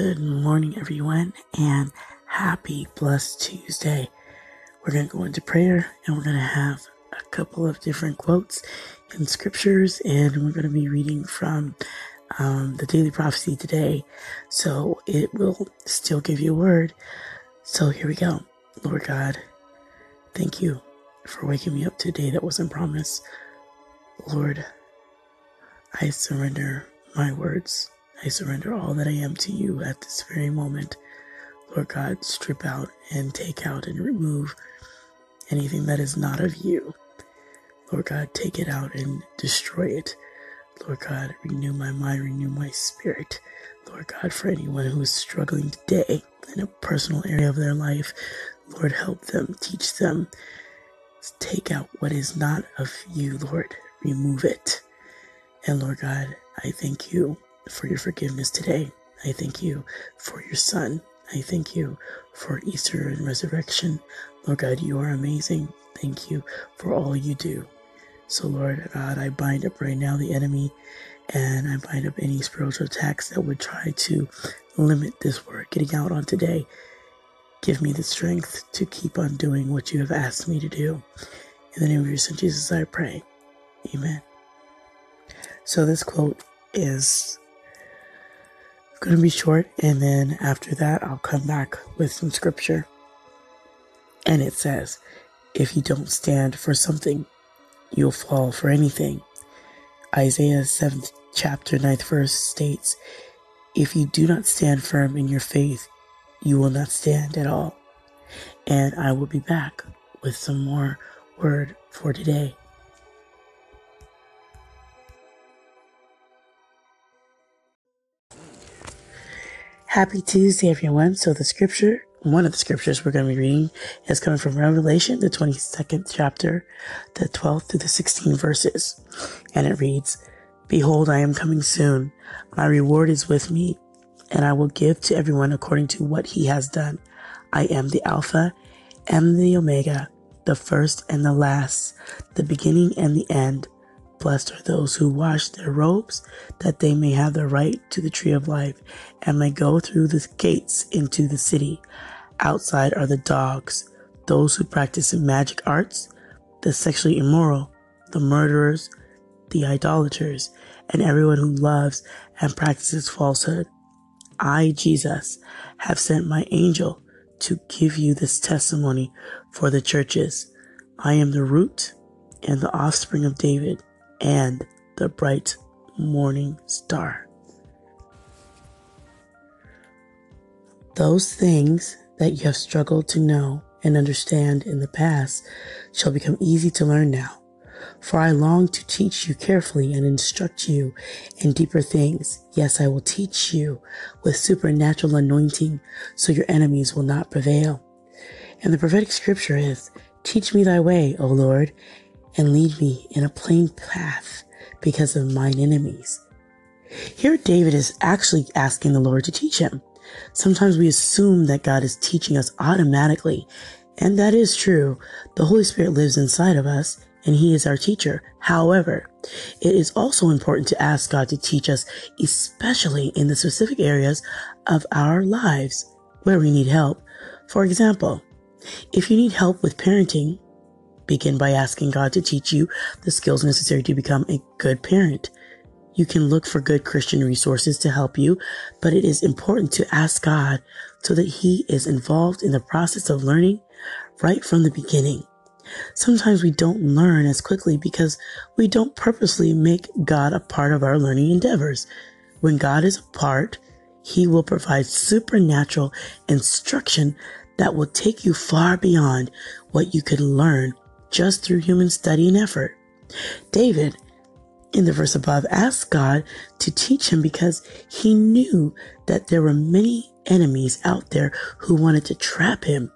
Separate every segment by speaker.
Speaker 1: Good morning, everyone, and happy blessed Tuesday. We're going to go into prayer and we're going to have a couple of different quotes in scriptures, and we're going to be reading from um, the daily prophecy today. So it will still give you a word. So here we go. Lord God, thank you for waking me up today that wasn't promised. Lord, I surrender my words I surrender all that I am to you at this very moment. Lord God, strip out and take out and remove anything that is not of you. Lord God, take it out and destroy it. Lord God, renew my mind, renew my spirit. Lord God, for anyone who is struggling today in a personal area of their life, Lord, help them, teach them. Take out what is not of you, Lord. Remove it. And Lord God, I thank you for your forgiveness today. I thank you for your son. I thank you for Easter and resurrection. Lord God, you are amazing. Thank you for all you do. So, Lord God, I bind up right now the enemy and I bind up any spiritual attacks that would try to limit this word getting out on today. Give me the strength to keep on doing what you have asked me to do. In the name of your son Jesus, I pray. Amen. So, this quote is going to be short, and then after that, I'll come back with some scripture. And it says, If you don't stand for something, you'll fall for anything. Isaiah 7th chapter 9th verse states, If you do not stand firm in your faith, you will not stand at all. And I will be back with some more word for today. Happy Tuesday, everyone. So the scripture, one of the scriptures we're going to be reading is coming from Revelation, the 22nd chapter, the 12th through the 16th verses. And it reads, Behold, I am coming soon. My reward is with me, and I will give to everyone according to what he has done. I am the Alpha and the Omega, the first and the last, the beginning and the end. Blessed are those who wash their robes, that they may have the right to the tree of life, and may go through the gates into the city. Outside are the dogs, those who practice magic arts, the sexually immoral, the murderers, the idolaters, and everyone who loves and practices falsehood. I, Jesus, have sent my angel to give you this testimony for the churches. I am the root and the offspring of David and the bright morning star. Those things that you have struggled to know and understand in the past shall become easy to learn now. For I long to teach you carefully and instruct you in deeper things. Yes, I will teach you with supernatural anointing so your enemies will not prevail. And the prophetic scripture is, Teach me thy way, O Lord, and lead me in a plain path because of mine enemies. Here, David is actually asking the Lord to teach him. Sometimes we assume that God is teaching us automatically, and that is true. The Holy Spirit lives inside of us, and He is our teacher. However, it is also important to ask God to teach us, especially in the specific areas of our lives where we need help. For example, if you need help with parenting, Begin by asking God to teach you the skills necessary to become a good parent. You can look for good Christian resources to help you, but it is important to ask God so that He is involved in the process of learning right from the beginning. Sometimes we don't learn as quickly because we don't purposely make God a part of our learning endeavors. When God is a part, He will provide supernatural instruction that will take you far beyond what you could learn just through human study and effort. David, in the verse above, asked God to teach him because he knew that there were many enemies out there who wanted to trap him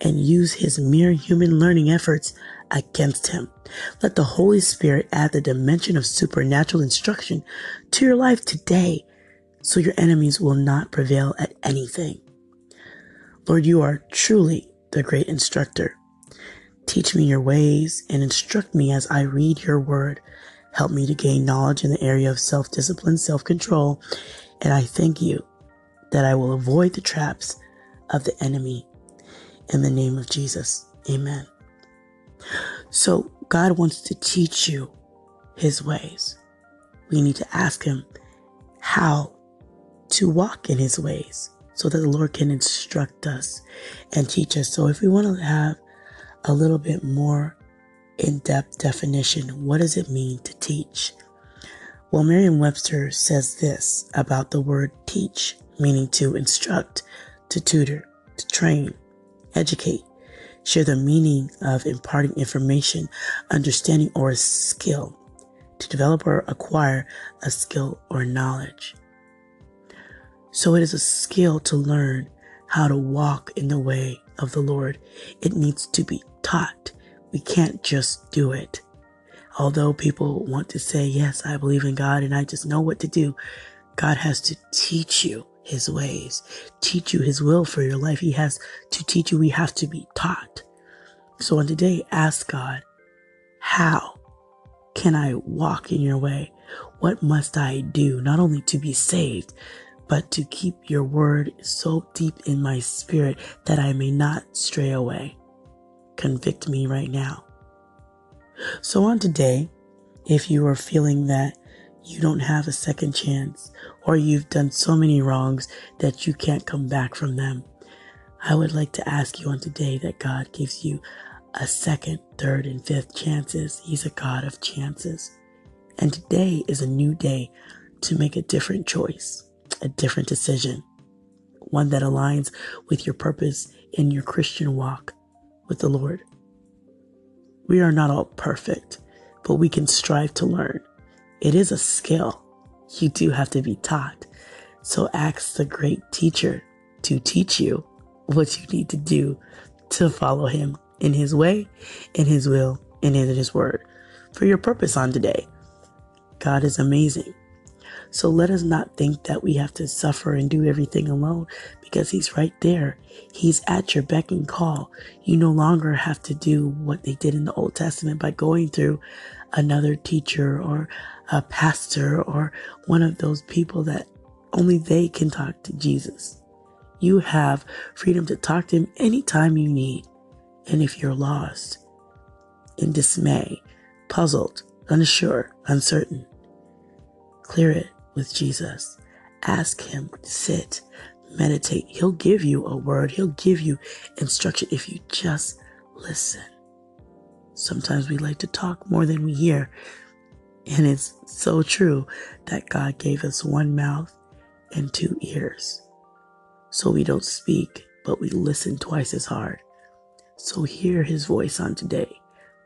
Speaker 1: and use his mere human learning efforts against him. Let the Holy Spirit add the dimension of supernatural instruction to your life today so your enemies will not prevail at anything. Lord, you are truly the great instructor. Teach me your ways and instruct me as I read your word. Help me to gain knowledge in the area of self discipline, self control, and I thank you that I will avoid the traps of the enemy in the name of Jesus. Amen. So God wants to teach you his ways. We need to ask him how to walk in his ways so that the Lord can instruct us and teach us. So if we want to have a little bit more in-depth definition, what does it mean to teach? Well, Merriam-Webster says this about the word teach, meaning to instruct, to tutor, to train, educate, share the meaning of imparting information, understanding, or a skill, to develop or acquire a skill or knowledge. So it is a skill to learn how to walk in the way of the Lord. It needs to be taught. We can't just do it. Although people want to say, yes, I believe in God and I just know what to do, God has to teach you his ways, teach you his will for your life. He has to teach you. We have to be taught. So on today, ask God, how can I walk in your way? What must I do not only to be saved, but to keep your word so deep in my spirit that I may not stray away? Convict me right now. So on today, if you are feeling that you don't have a second chance or you've done so many wrongs that you can't come back from them, I would like to ask you on today that God gives you a second, third, and fifth chances. He's a God of chances. And today is a new day to make a different choice, a different decision, one that aligns with your purpose in your Christian walk with the Lord. We are not all perfect, but we can strive to learn. It is a skill. You do have to be taught. So ask the great teacher to teach you what you need to do to follow him in his way, in his will, and in his word for your purpose on today. God is amazing. So let us not think that we have to suffer and do everything alone because he's right there. He's at your beck and call. You no longer have to do what they did in the Old Testament by going through another teacher or a pastor or one of those people that only they can talk to Jesus. You have freedom to talk to him anytime you need. And if you're lost, in dismay, puzzled, unsure, uncertain, clear it with Jesus. Ask him, sit, meditate. He'll give you a word. He'll give you instruction if you just listen. Sometimes we like to talk more than we hear. And it's so true that God gave us one mouth and two ears. So we don't speak, but we listen twice as hard. So hear his voice on today.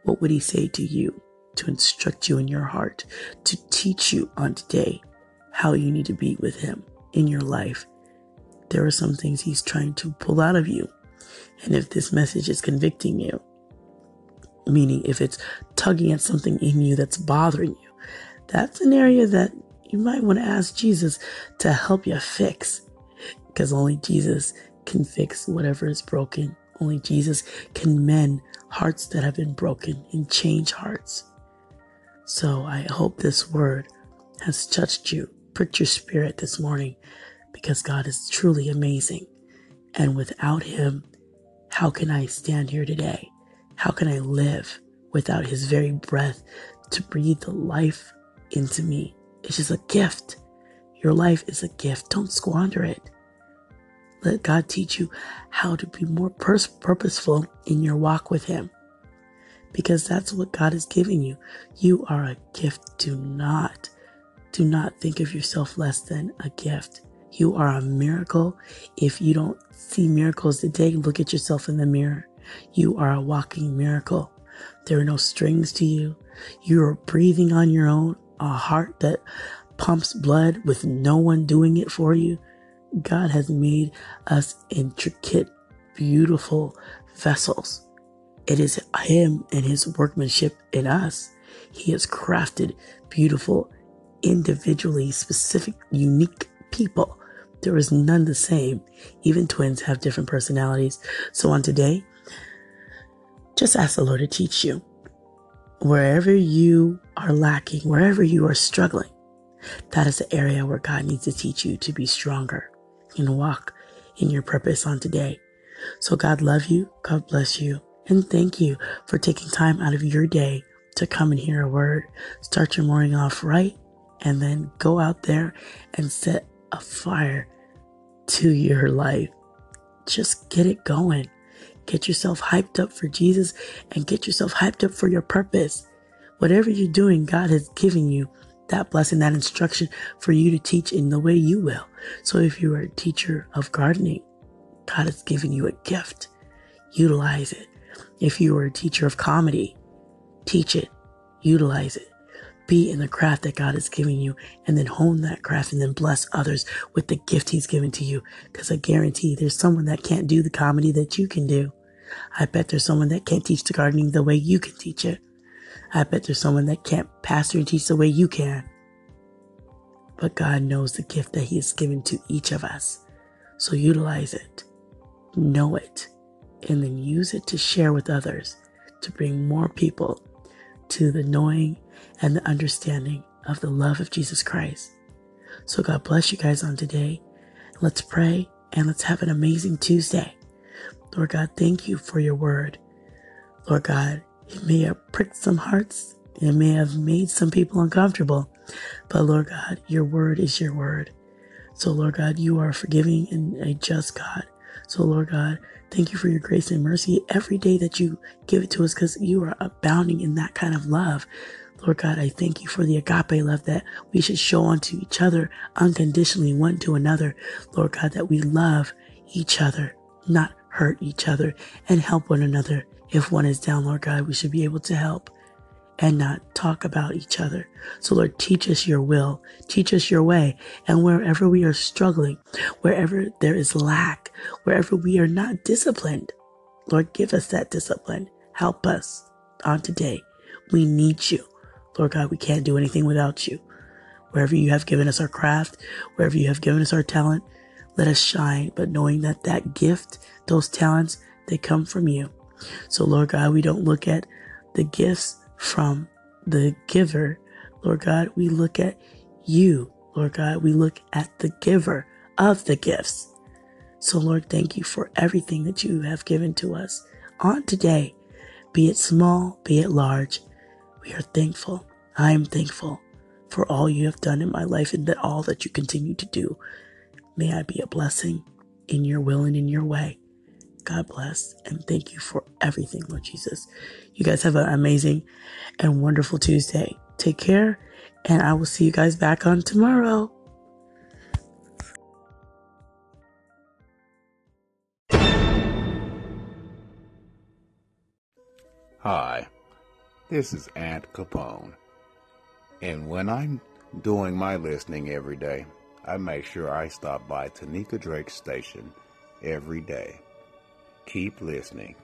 Speaker 1: What would he say to you to instruct you in your heart, to teach you on today how you need to be with him in your life? There are some things he's trying to pull out of you. And if this message is convicting you, meaning if it's tugging at something in you that's bothering you, that's an area that you might want to ask Jesus to help you fix because only Jesus can fix whatever is broken only Jesus can mend hearts that have been broken and change hearts. So I hope this word has touched you, pricked your spirit this morning, because God is truly amazing. And without Him, how can I stand here today? How can I live without His very breath to breathe the life into me? It's just a gift. Your life is a gift. Don't squander it. Let God teach you how to be more pers- purposeful in your walk with Him. Because that's what God is giving you. You are a gift. Do not, do not think of yourself less than a gift. You are a miracle. If you don't see miracles today, look at yourself in the mirror. You are a walking miracle. There are no strings to you. You are breathing on your own, a heart that pumps blood with no one doing it for you. God has made us intricate, beautiful vessels. It is Him and His workmanship in us. He has crafted beautiful, individually specific, unique people. There is none the same. Even twins have different personalities. So on today, just ask the Lord to teach you. Wherever you are lacking, wherever you are struggling, that is the area where God needs to teach you to be stronger and walk in your purpose on today. So God love you. God bless you. And thank you for taking time out of your day to come and hear a word. Start your morning off right and then go out there and set a fire to your life. Just get it going. Get yourself hyped up for Jesus and get yourself hyped up for your purpose. Whatever you're doing, God has given you that blessing, that instruction for you to teach in the way you will. So if you are a teacher of gardening, God has given you a gift. Utilize it. If you are a teacher of comedy, teach it, utilize it. Be in the craft that God has given you and then hone that craft and then bless others with the gift he's given to you. Cause I guarantee there's someone that can't do the comedy that you can do. I bet there's someone that can't teach the gardening the way you can teach it. I bet there's someone that can't pastor and teach the way you can. But God knows the gift that he has given to each of us. So utilize it, know it, and then use it to share with others to bring more people to the knowing and the understanding of the love of Jesus Christ. So God bless you guys on today. Let's pray and let's have an amazing Tuesday. Lord God, thank you for your word. Lord God, it may have pricked some hearts. It may have made some people uncomfortable. But Lord God, your word is your word. So Lord God, you are forgiving and a just God. So Lord God, thank you for your grace and mercy every day that you give it to us because you are abounding in that kind of love. Lord God, I thank you for the agape love that we should show unto each other unconditionally, one to another. Lord God, that we love each other, not hurt each other, and help one another. If one is down, Lord God, we should be able to help and not talk about each other. So Lord, teach us your will, teach us your way. And wherever we are struggling, wherever there is lack, wherever we are not disciplined, Lord, give us that discipline. Help us on today. We need you. Lord God, we can't do anything without you. Wherever you have given us our craft, wherever you have given us our talent, let us shine, but knowing that that gift, those talents, they come from you. So Lord God, we don't look at the gifts from the giver. Lord God, we look at you. Lord God, we look at the giver of the gifts. So Lord, thank you for everything that you have given to us on today, be it small, be it large. We are thankful. I am thankful for all you have done in my life and that all that you continue to do. May I be a blessing in your will and in your way. God bless and thank you for everything, Lord Jesus. You guys have an amazing and wonderful Tuesday. Take care, and I will see you guys back on tomorrow.
Speaker 2: Hi, this is Aunt Capone. And when I'm doing my listening every day, I make sure I stop by Tanika Drake's station every day. Keep listening.